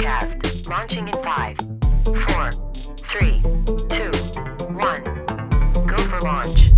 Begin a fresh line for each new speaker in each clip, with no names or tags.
podcast. Launching in five, four, three, two, one. Go for launch.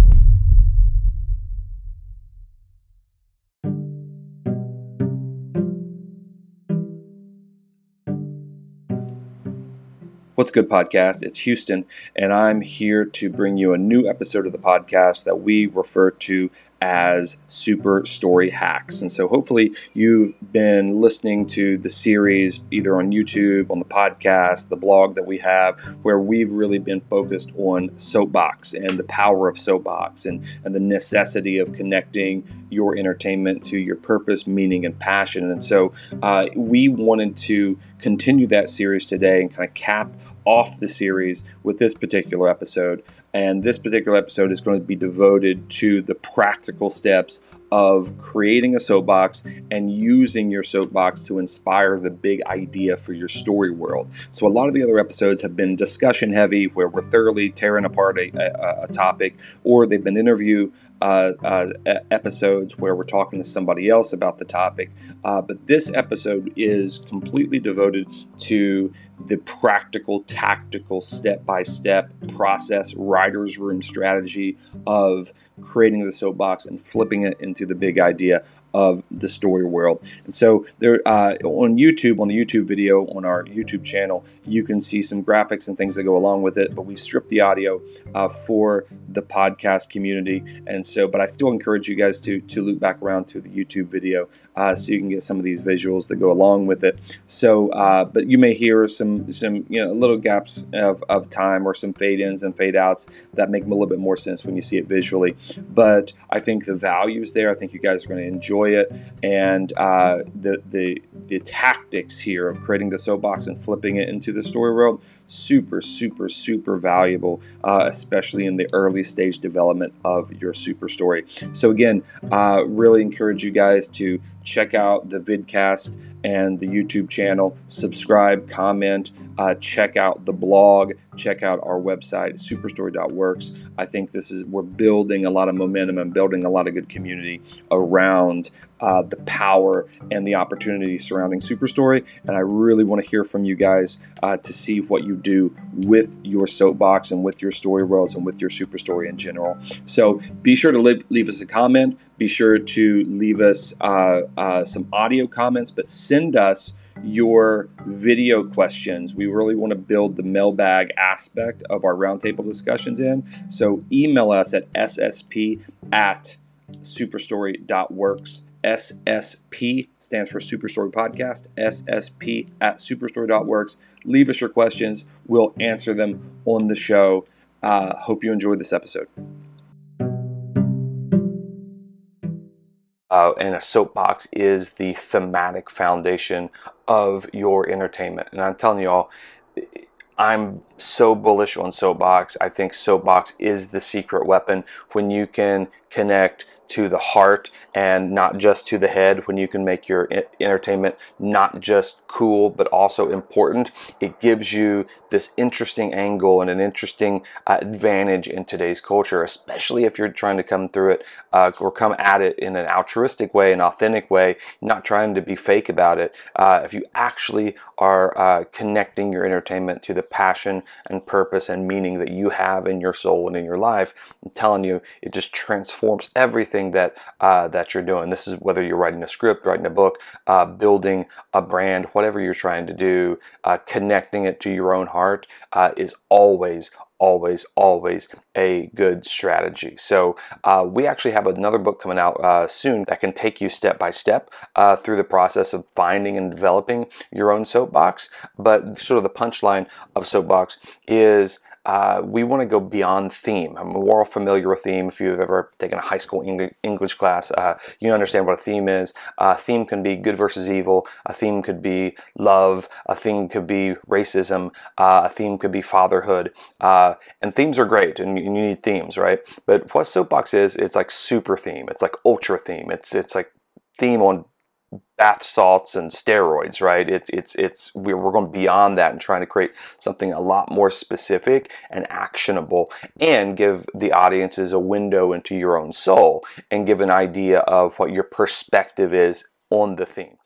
What's good, podcast? It's Houston, and I'm here to bring you a new episode of the podcast that we refer to as Super Story Hacks. And so, hopefully, you've been listening to the series either on YouTube, on the podcast, the blog that we have, where we've really been focused on Soapbox and the power of Soapbox and, and the necessity of connecting your entertainment to your purpose, meaning, and passion. And so, uh, we wanted to continue that series today and kind of cap off the series with this particular episode. And this particular episode is going to be devoted to the practical steps of creating a soapbox and using your soapbox to inspire the big idea for your story world. So, a lot of the other episodes have been discussion heavy, where we're thoroughly tearing apart a, a, a topic, or they've been interview uh, uh, episodes where we're talking to somebody else about the topic. Uh, but this episode is completely devoted to the practical, tactical, step by step process, writer's room strategy of creating the soapbox and flipping it into the big idea of the story world. And so there uh, on YouTube, on the YouTube video on our YouTube channel, you can see some graphics and things that go along with it. But we've stripped the audio uh, for the podcast community, and so but I still encourage you guys to to loop back around to the YouTube video uh, so you can get some of these visuals that go along with it. So, uh, but you may hear some some you know little gaps of, of time or some fade ins and fade outs that make a little bit more sense when you see it visually. But I think the value is there. I think you guys are going to enjoy it, and uh, the the the tactics here of creating the soapbox and flipping it into the story world super, super, super valuable, uh, especially in the early stage development of your super story. So, again, uh, really encourage you guys to check out the vidcast and the YouTube channel, subscribe, comment, uh, check out the blog, check out our website, superstory.works. I think this is, we're building a lot of momentum and building a lot of good community around uh, the power and the opportunity surrounding Superstory. And I really want to hear from you guys uh, to see what you do with your soapbox and with your story worlds and with your Superstory in general. So be sure to leave, leave us a comment. Be sure to leave us uh, uh some audio comments, but send us your video questions. We really want to build the mailbag aspect of our roundtable discussions in. So email us at ssp at superstory.works. SSP stands for Superstory Podcast. SSP at superstory.works. Leave us your questions. We'll answer them on the show. Uh, hope you enjoyed this episode. Uh, and a soapbox is the thematic foundation of your entertainment. And I'm telling you all, I'm so bullish on Soapbox. I think Soapbox is the secret weapon when you can connect to the heart and not just to the head when you can make your entertainment not just cool but also important. It gives you this interesting angle and an interesting uh, advantage in today's culture especially if you're trying to come through it uh, or come at it in an altruistic way an authentic way not trying to be fake about it. Uh, if you actually are uh, connecting your entertainment to the passion and purpose and meaning that you have in your soul and in your life i'm telling you it just transforms everything everything that uh, that you're doing. This is whether you're writing a script, writing a book, uh, building a brand, whatever you're trying to do, uh, connecting it to your own heart uh, is always, always, always a good strategy. So, uh, we actually have another book coming out uh, soon that can take you step by step uh, through the process of finding and developing your own soapbox. But, sort of, the punchline of Soapbox is uh, we want to go beyond theme. I mean, we're all familiar with theme. If you've ever taken a high school English class, uh, you understand what a theme is. A theme can be good versus evil. A theme could be love. A theme could be racism. Uh, a theme could be fatherhood. Uh, and themes are great, and you need themes, right? But what Soapbox is, it's like super theme. It's like ultra theme. It's it's like theme on bath salts and steroids, right? It's it's it's we're, we're going beyond that and trying to create something a lot more specific and actionable, and give the audiences a window into your own soul and give an idea of what your perspective is on the theme.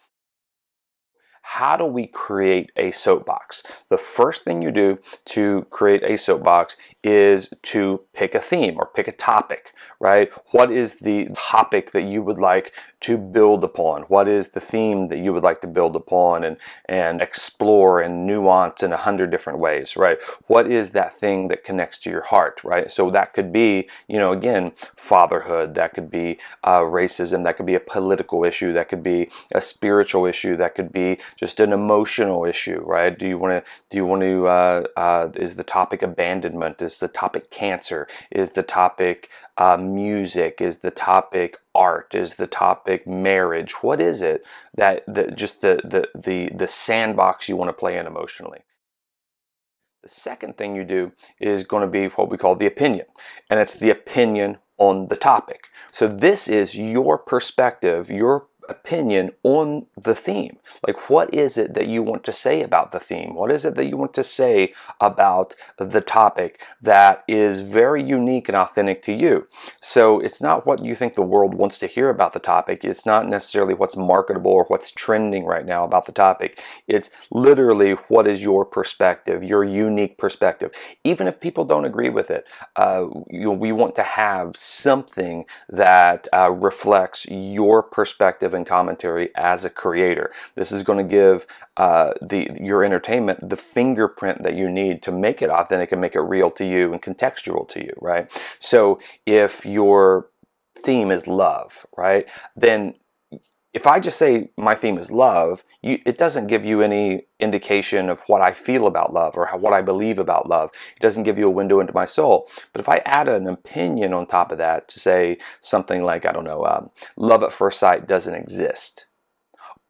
How do we create a soapbox? The first thing you do to create a soapbox is to pick a theme or pick a topic, right? What is the topic that you would like to build upon? What is the theme that you would like to build upon and, and explore and nuance in a hundred different ways, right? What is that thing that connects to your heart, right? So that could be, you know, again, fatherhood, that could be uh, racism, that could be a political issue, that could be a spiritual issue, that could be just an emotional issue, right? Do you want to, do you want to, uh, uh, is the topic abandonment? Is the topic cancer? Is the topic uh, music? Is the topic art? Is the topic marriage? What is it that, that just the, the, the, the sandbox you want to play in emotionally? The second thing you do is going to be what we call the opinion, and it's the opinion on the topic. So this is your perspective, your opinion on the theme. Like, what is it that you want to say about the theme? What is it that you want to say about the topic that is very unique and authentic to you? So, it's not what you think the world wants to hear about the topic. It's not necessarily what's marketable or what's trending right now about the topic. It's literally what is your perspective, your unique perspective. Even if people don't agree with it, uh, you know, we want to have something that uh, reflects your perspective commentary as a creator. This is going to give uh, the your entertainment the fingerprint that you need to make it authentic and make it real to you and contextual to you, right? So if your theme is love, right, then if I just say my theme is love, you, it doesn't give you any indication of what I feel about love or how, what I believe about love. It doesn't give you a window into my soul. But if I add an opinion on top of that to say something like, I don't know, um, love at first sight doesn't exist,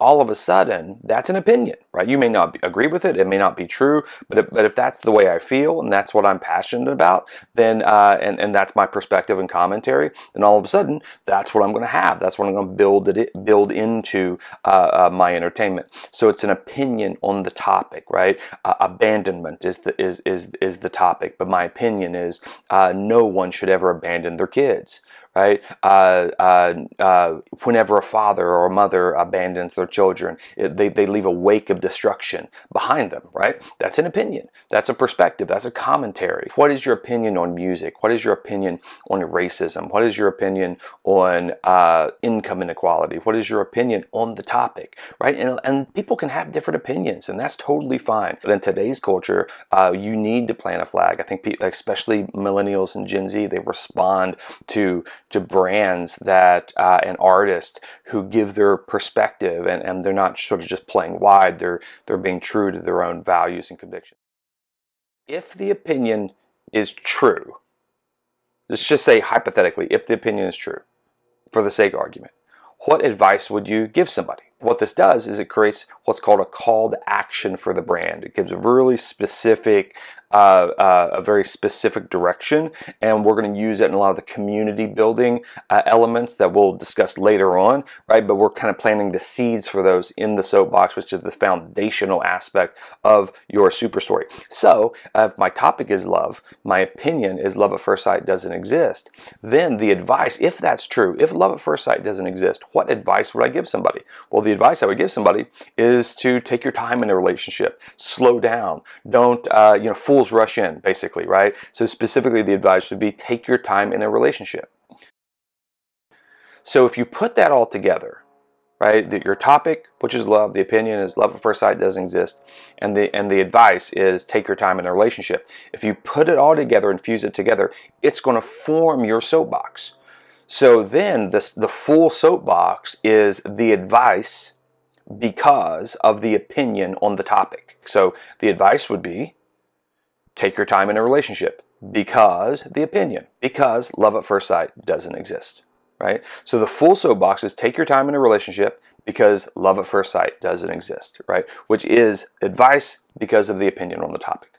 all of a sudden that's an opinion right? You may not agree with it it may not be true but if, but if that's the way i feel and that's what i'm passionate about then uh, and, and that's my perspective and commentary then all of a sudden that's what i'm going to have. That's what i'm going to build it build into uh, uh, my entertainment. So it's an opinion on the topic right? Uh, abandonment is the is is is the topic but my opinion is uh, no one should ever abandon their kids right? Uh, uh, uh, whenever a father or a mother abandons their children, it, they, they leave a wake of destruction behind them, right? That's an opinion. That's a perspective. That's a commentary. What is your opinion on music? What is your opinion on racism? What is your opinion on uh, income inequality? What is your opinion on the topic, right? And, and people can have different opinions, and that's totally fine. But in today's culture, uh, you need to plant a flag. I think, especially millennials and Gen Z, they respond to to brands that uh, and artists who give their perspective and, and they're not sort of just playing wide they're they're being true to their own values and convictions. If the opinion is true let's just say hypothetically if the opinion is true for the sake of argument what advice would you give somebody what this does is it creates what's called a call to action for the brand. It gives a really specific uh, uh, a very specific direction, and we're going to use it in a lot of the community building uh, elements that we'll discuss later on, right? But we're kind of planting the seeds for those in the soapbox, which is the foundational aspect of your super story. So, if my topic is love, my opinion is love at first sight doesn't exist, then the advice, if that's true, if love at first sight doesn't exist, what advice would I give somebody? Well, the advice I would give somebody is to take your time in a relationship, slow down, don't, uh, you know, fools rush in, basically, right? So specifically, the advice would be take your time in a relationship. So if you put that all together, right, the, your topic, which is love, the opinion is love at first sight doesn't exist, and the and the advice is take your time in a relationship. If you put it all together and fuse it together, it's going to form your soapbox. So then this, the full soapbox is the advice because of the opinion on the topic. So the advice would be take your time in a relationship because the opinion, because love at first sight doesn't exist, right? So the full soapbox is take your time in a relationship because love at first sight doesn't exist, right? Which is advice because of the opinion on the topic.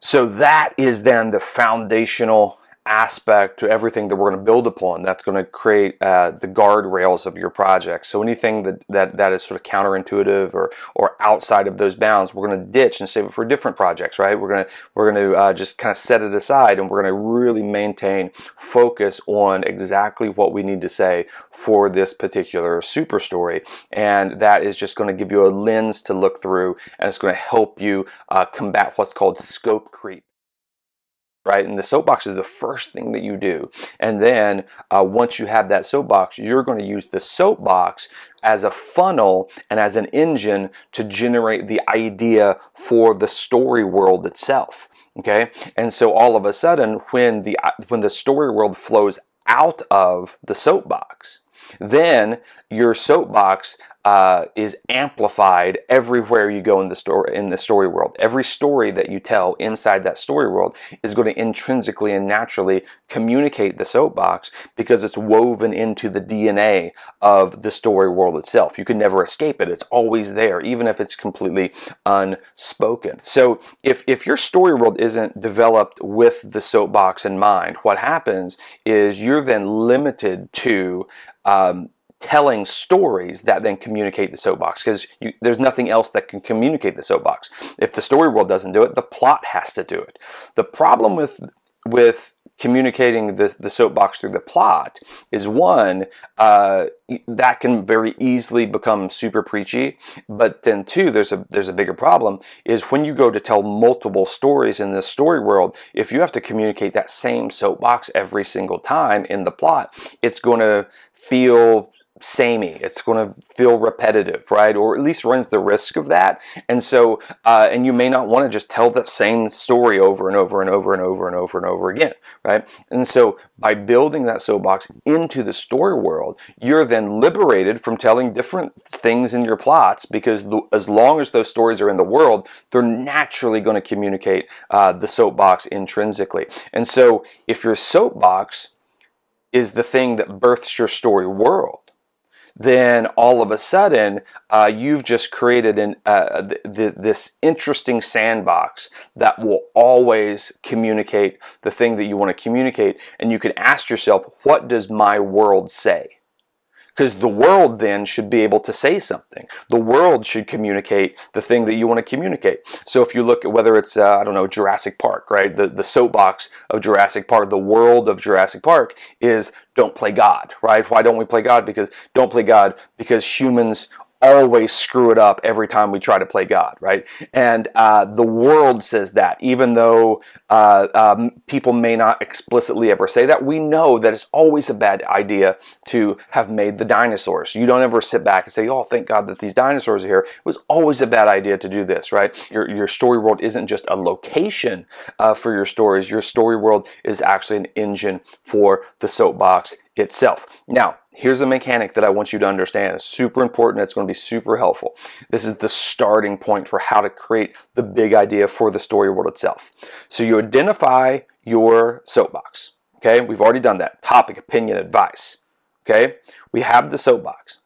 So that is then the foundational aspect to everything that we're going to build upon that's going to create uh, the guardrails of your project. So anything that, that that is sort of counterintuitive or or outside of those bounds we're going to ditch and save it for different projects right? We're going to we're going to uh, just kind of set it aside and we're going to really maintain focus on exactly what we need to say for this particular super story. And that is just going to give you a lens to look through and it's going to help you uh, combat what's called scope creep right? And the soapbox is the first thing that you do. And then uh, once you have that soapbox, you're going to use the soapbox as a funnel and as an engine to generate the idea for the story world itself. Okay, and so all of a sudden, when the when the story world flows out of the soapbox, then your soapbox uh, is amplified everywhere you go in the story in the story world. Every story that you tell inside that story world is going to intrinsically and naturally communicate the soapbox because it's woven into the DNA of the story world itself. You can never escape it. It's always there, even if it's completely unspoken. So if if your story world isn't developed with the soapbox in mind, what happens is you're then limited to um, telling stories that then communicate the soapbox because there's nothing else that can communicate the soapbox. If the story world doesn't do it, the plot has to do it. The problem with with communicating the, the soapbox through the plot is one uh, that can very easily become super preachy but then two there's a there's a bigger problem is when you go to tell multiple stories in the story world if you have to communicate that same soapbox every single time in the plot it's going to feel samey. It's going to feel repetitive, right? Or at least runs the risk of that. And so, uh, and you may not want to just tell the same story over and over and over and over and over and over again, right? And so, by building that soapbox into the story world, you're then liberated from telling different things in your plots because as long as those stories are in the world, they're naturally going to communicate uh, the soapbox intrinsically. And so, if your soapbox is the thing that births your story world, then all of a sudden uh, you've just created an, uh, th- th- this interesting sandbox that will always communicate the thing that you want to communicate. And you can ask yourself, what does my world say? Because the world then should be able to say something. The world should communicate the thing that you want to communicate. So if you look at whether it's, uh, I don't know, Jurassic Park, right? The, the soapbox of Jurassic Park, the world of Jurassic Park is don't play God, right? Why don't we play God? Because don't play God because humans always screw it up every time we try to play God, right? And uh, the world says that, even though uh, um, people may not explicitly ever say that, we know that it's always a bad idea to have made the dinosaurs. You don't ever sit back and say, oh, thank God that these dinosaurs are here. It was always a bad idea to do this, right? Your, your story world isn't just a location uh, for your stories. Your story world is actually an engine for the soapbox itself. Now, here's a mechanic that I want you to understand. It's super important. It's going to be super helpful. This is the starting point for how to create the big idea for the story world itself. So you identify your soapbox. Okay, we've already done that. Topic, opinion, advice. Okay, we have the soapbox.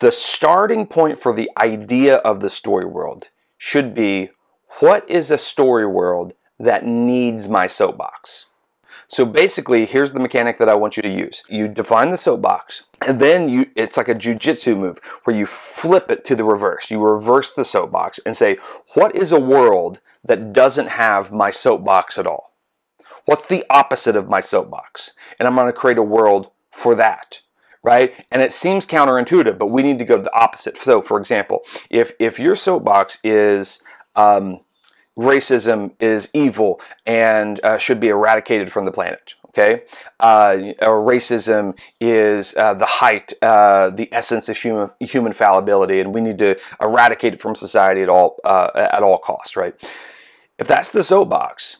The starting point for the idea of the story world should be what is a story world that needs my soapbox? So basically, here's the mechanic that I want you to use. You define the soapbox, and then you it's like a jujitsu move where you flip it to the reverse. You reverse the soapbox and say, what is a world that doesn't have my soapbox at all? What's the opposite of my soapbox? And I'm going to create a world for that right? And it seems counterintuitive, but we need to go to the opposite. So, for example, if if your soapbox is um, racism is evil and uh, should be eradicated from the planet. Okay, uh, racism is uh, the height, uh, the essence of human human fallibility, and we need to eradicate it from society at all uh, at all costs. Right? If that's the soapbox,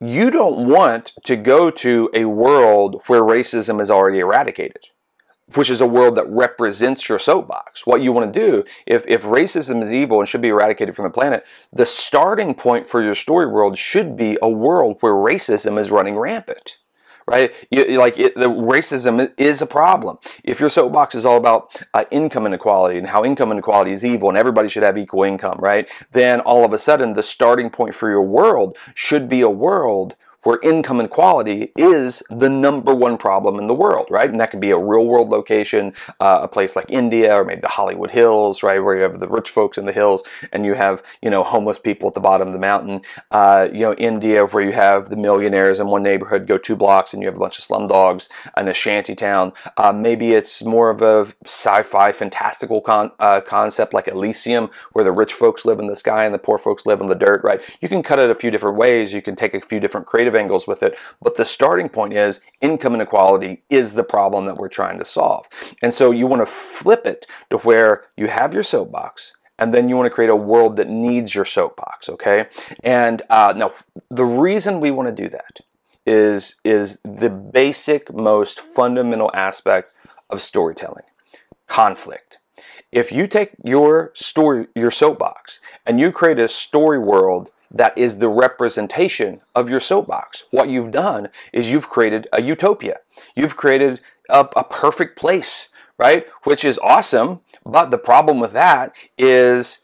you don't want to go to a world where racism is already eradicated which is a world that represents your soapbox. What you want to do, if, if racism is evil and should be eradicated from the planet, the starting point for your story world should be a world where racism is running rampant. Right? You, like it, the racism is a problem. If your soapbox is all about uh, income inequality and how income inequality is evil and everybody should have equal income, right? Then all of a sudden the starting point for your world should be a world where income inequality is the number one problem in the world, right? And that could be a real world location, uh, a place like India or maybe the Hollywood Hills, right, where you have the rich folks in the hills and you have you know homeless people at the bottom of the mountain. Uh, you know India, where you have the millionaires in one neighborhood go two blocks and you have a bunch of slum dogs in a shanty town. Uh, maybe it's more of a sci-fi fantastical con- uh, concept like Elysium, where the rich folks live in the sky and the poor folks live in the dirt, right? You can cut it a few different ways. You can take a few different creative angles with it. But the starting point is income inequality is the problem that we're trying to solve. And so you want to flip it to where you have your soapbox and then you want to create a world that needs your soapbox, okay? And uh, now, the reason we want to do that is is the basic, most fundamental aspect of storytelling: conflict. If you take your story, your soapbox, and you create a story world that is the representation of your soapbox. What you've done is you've created a utopia. You've created a, a, perfect place, right? Which is awesome. But the problem with that is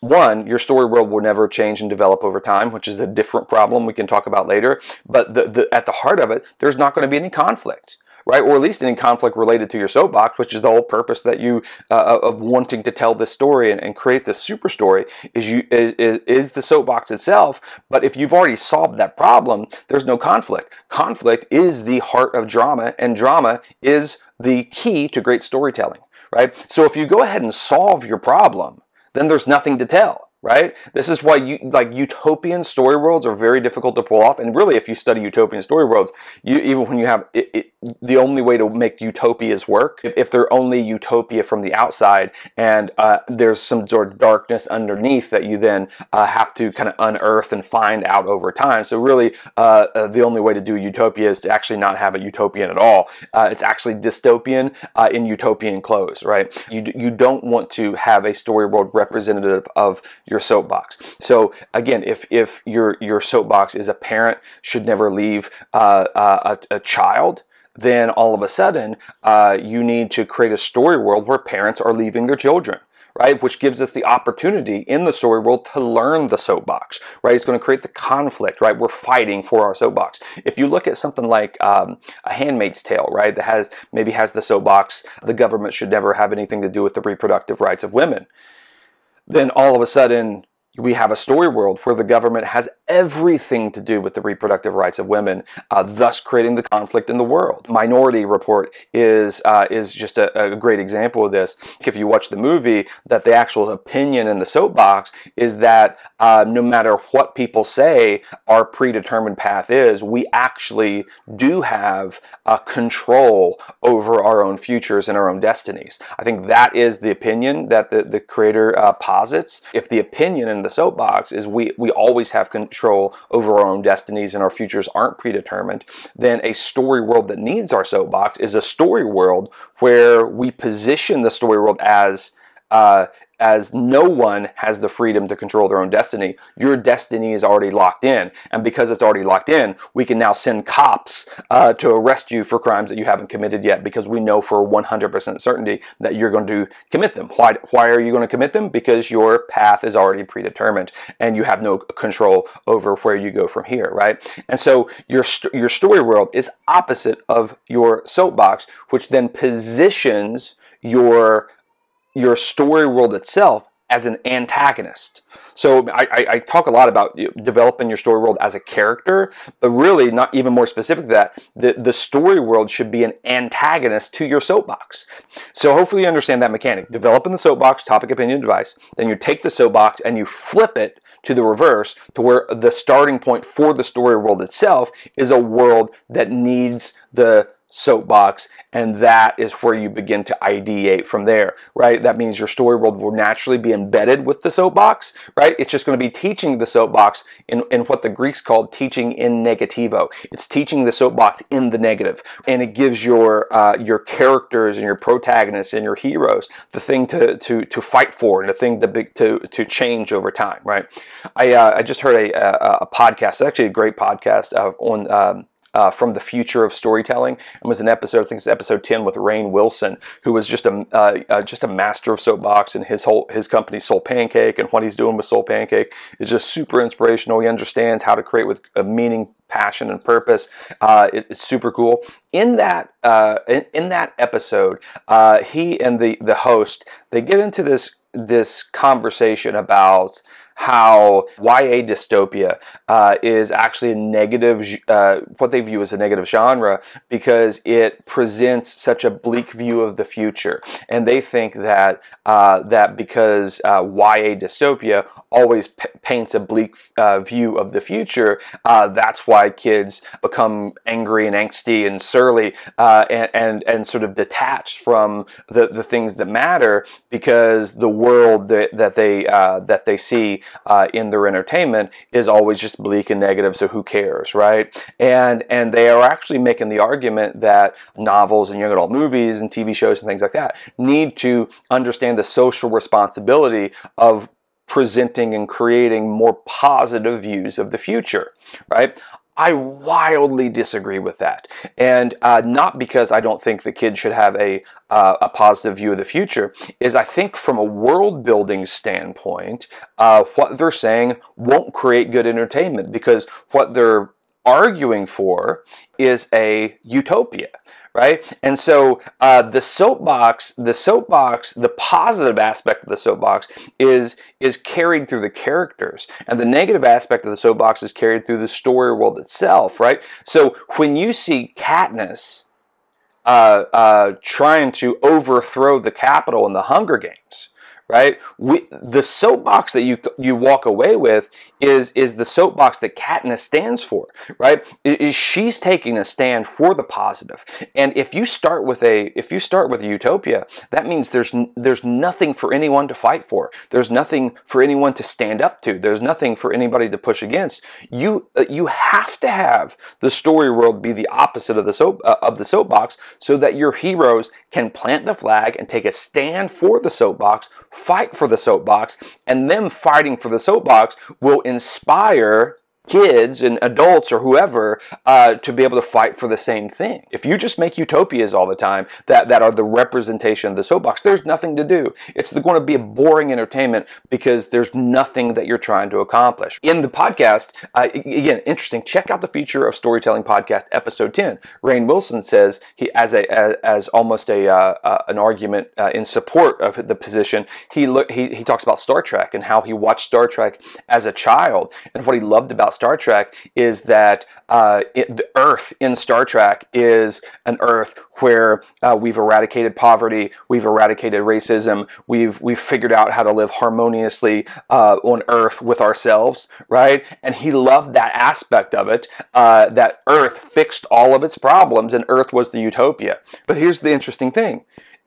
one, your story world will never change and develop over time, which is a different problem we can talk about later. But the, the, at the heart of it, there's not going to be any conflict right? Or at least any conflict related to your soapbox, which is the whole purpose that you uh, of wanting to tell this story and, and create this super story is you is, is the soapbox itself. But if you've already solved that problem, there's no conflict. Conflict is the heart of drama, and drama is the key to great storytelling, right? So if you go ahead and solve your problem, then there's nothing to tell right? This is why you like utopian story worlds are very difficult to pull off. And really, if you study utopian story worlds, you even when you have it, it, the only way to make utopias work, if they're only utopia from the outside, and uh, there's some sort of darkness underneath that you then uh, have to kind of unearth and find out over time. So really, uh, uh the only way to do utopia is to actually not have a utopian at all. Uh, it's actually dystopian uh, in utopian clothes, right? You you don't want to have a story world representative of your soapbox. So again, if if your your soapbox is a parent should never leave a, a, child, then all of a sudden uh, you need to create a story world where parents are leaving their children right? Which gives us the opportunity in the story world to learn the soapbox, right? It's going to create the conflict, right? We're fighting for our soapbox. If you look at something like um, a Handmaid's Tale, right, that has maybe has the soapbox, the government should never have anything to do with the reproductive rights of women then all of a sudden we have a story world where the government has everything to do with the reproductive rights of women, uh, thus creating the conflict in the world. Minority Report is uh, is just a, a, great example of this. If you watch the movie, that the actual opinion in the soapbox is that uh, no matter what people say, our predetermined path is, we actually do have uh, control over our own futures and our own destinies. I think that is the opinion that the, the creator uh, posits. If the opinion in the soapbox is we, we always have control over our own destinies and our futures aren't predetermined, then a story world that needs our soapbox is a story world where we position the story world as uh, as no one has the freedom to control their own destiny. Your destiny is already locked in. And because it's already locked in, we can now send cops uh, to arrest you for crimes that you haven't committed yet because we know for 100% certainty that you're going to commit them. Why, why are you going to commit them? Because your path is already predetermined and you have no control over where you go from here, right? And so your, your story world is opposite of your soapbox, which then positions your your story world itself as an antagonist. So I, I, talk a lot about developing your story world as a character, but really not even more specific to that, the, the story world should be an antagonist to your soapbox. So hopefully you understand that mechanic. Developing the soapbox, topic, opinion, device. Then you take the soapbox and you flip it to the reverse to where the starting point for the story world itself is a world that needs the soapbox and that is where you begin to ideate from there right? That means your story world will naturally be embedded with the soapbox right? It's just going to be teaching the soapbox in, in what the greeks called teaching in negativo. It's teaching the soapbox in the negative and it gives your uh, your characters and your protagonists and your heroes the thing to to to fight for and the thing to to to change over time right? I uh, i just heard a, a, a podcast actually a great podcast uh, on um, uh, from the future of storytelling. It was an episode, I think it's episode ten, with Rainn Wilson, who was just a uh, uh, just a master of soapbox, and his whole his company Soul Pancake, and what he's doing with Soul Pancake is just super inspirational. He understands how to create with a meaning, passion, and purpose. Uh, it, it's super cool. In that uh, in, in, that episode, uh, he and the the host they get into this this conversation about how YA dystopia uh, is actually a negative, uh, what they view as a negative genre because it presents such a bleak view of the future. And they think that, uh, that because uh, YA dystopia always p- paints a bleak uh, view of the future, uh, that's why kids become angry and angsty and surly and, and, and sort of detached from the, the things that matter because the world that, that they, that they see uh, in their entertainment is always just bleak and negative. So who cares, right? And and they are actually making the argument that novels and young adult movies and TV shows and things like that need to understand the social responsibility of presenting and creating more positive views of the future, right? I wildly disagree with that, and uh, not because I don't think the kids should have a uh, a positive view of the future. Is I think from a world building standpoint, uh, what they're saying won't create good entertainment because what they're arguing for is a utopia right? And so uh, the soapbox, the soapbox, the positive aspect of the soapbox is is carried through the characters, and the negative aspect of the soapbox is carried through the story world itself, right? So when you see Katniss uh, uh, trying to overthrow the Capitol in the Hunger Games, right? We, the soapbox that you you walk away with is is the soapbox that Katniss stands for, right? Is she's taking a stand for the positive. And if you start with a if you start with utopia, that means there's there's nothing for anyone to fight for. There's nothing for anyone to stand up to. There's nothing for anybody to push against. You uh, you have to have the story world be the opposite of the soap uh, of the soapbox so that your heroes can plant the flag and take a stand for the soapbox fight for the soapbox, and them fighting for the soapbox will inspire kids and adults or whoever uh, to be able to fight for the same thing. If you just make utopias all the time that, that are the representation of the soapbox, there's nothing to do. It's going to be a boring entertainment because there's nothing that you're trying to accomplish. In the podcast, uh, again, interesting, check out the future of Storytelling Podcast, episode 10. Rainn Wilson says, he as a as, as almost a uh, uh an argument uh, in support of the position, he, look, he, he talks about Star Trek and how he watched Star Trek as a child and what he loved about Star Trek is that uh, it, the Earth in Star Trek is an Earth where uh, we've eradicated poverty, we've eradicated racism, we've we've figured out how to live harmoniously uh, on Earth with ourselves, right? And he loved that aspect of it. Uh, that Earth fixed all of its problems, and Earth was the utopia. But here's the interesting thing: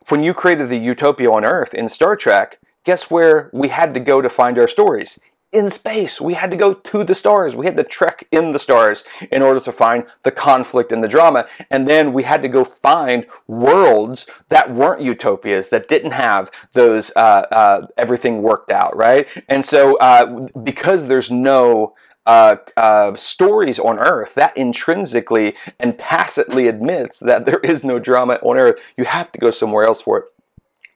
when you created the utopia on Earth in Star Trek, guess where we had to go to find our stories? In space. We had to go to the stars. We had to trek in the stars in order to find the conflict and the drama. And then we had to go find worlds that weren't utopias, that didn't have those, uh, uh, everything worked out, right? And so, uh, because there's no, uh, uh, stories on Earth, that intrinsically and tacitly admits that there is no drama on Earth. You have to go somewhere else for it.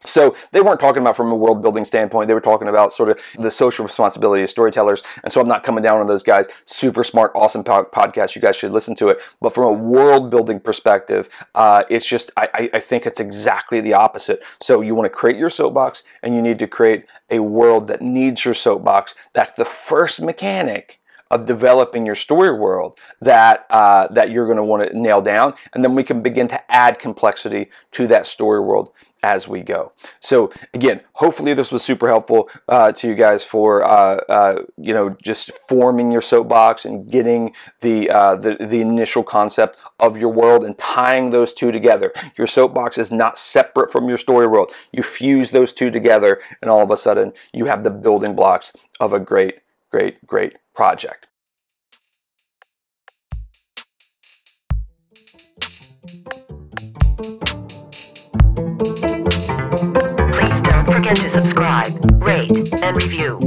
So they weren't talking about from a world building standpoint. They were talking about sort of the social responsibility of storytellers. And so I'm not coming down on those guys. Super smart, awesome podcast. You guys should listen to it. But from a world building perspective, uh, it's just I, I think it's exactly the opposite. So you want to create your soapbox, and you need to create a world that needs your soapbox. That's the first mechanic of developing your story world that uh, that you're going to want to nail down, and then we can begin to add complexity to that story world as we go. So again, hopefully this was super helpful uh, to you guys for uh, uh, you know just forming your soapbox and getting the, uh, the the initial concept of your world and tying those two together. Your soapbox is not separate from your story world. You fuse those two together, and all of a sudden you have the building blocks of a great, great, great project.
Please don't forget to subscribe, rate, and review.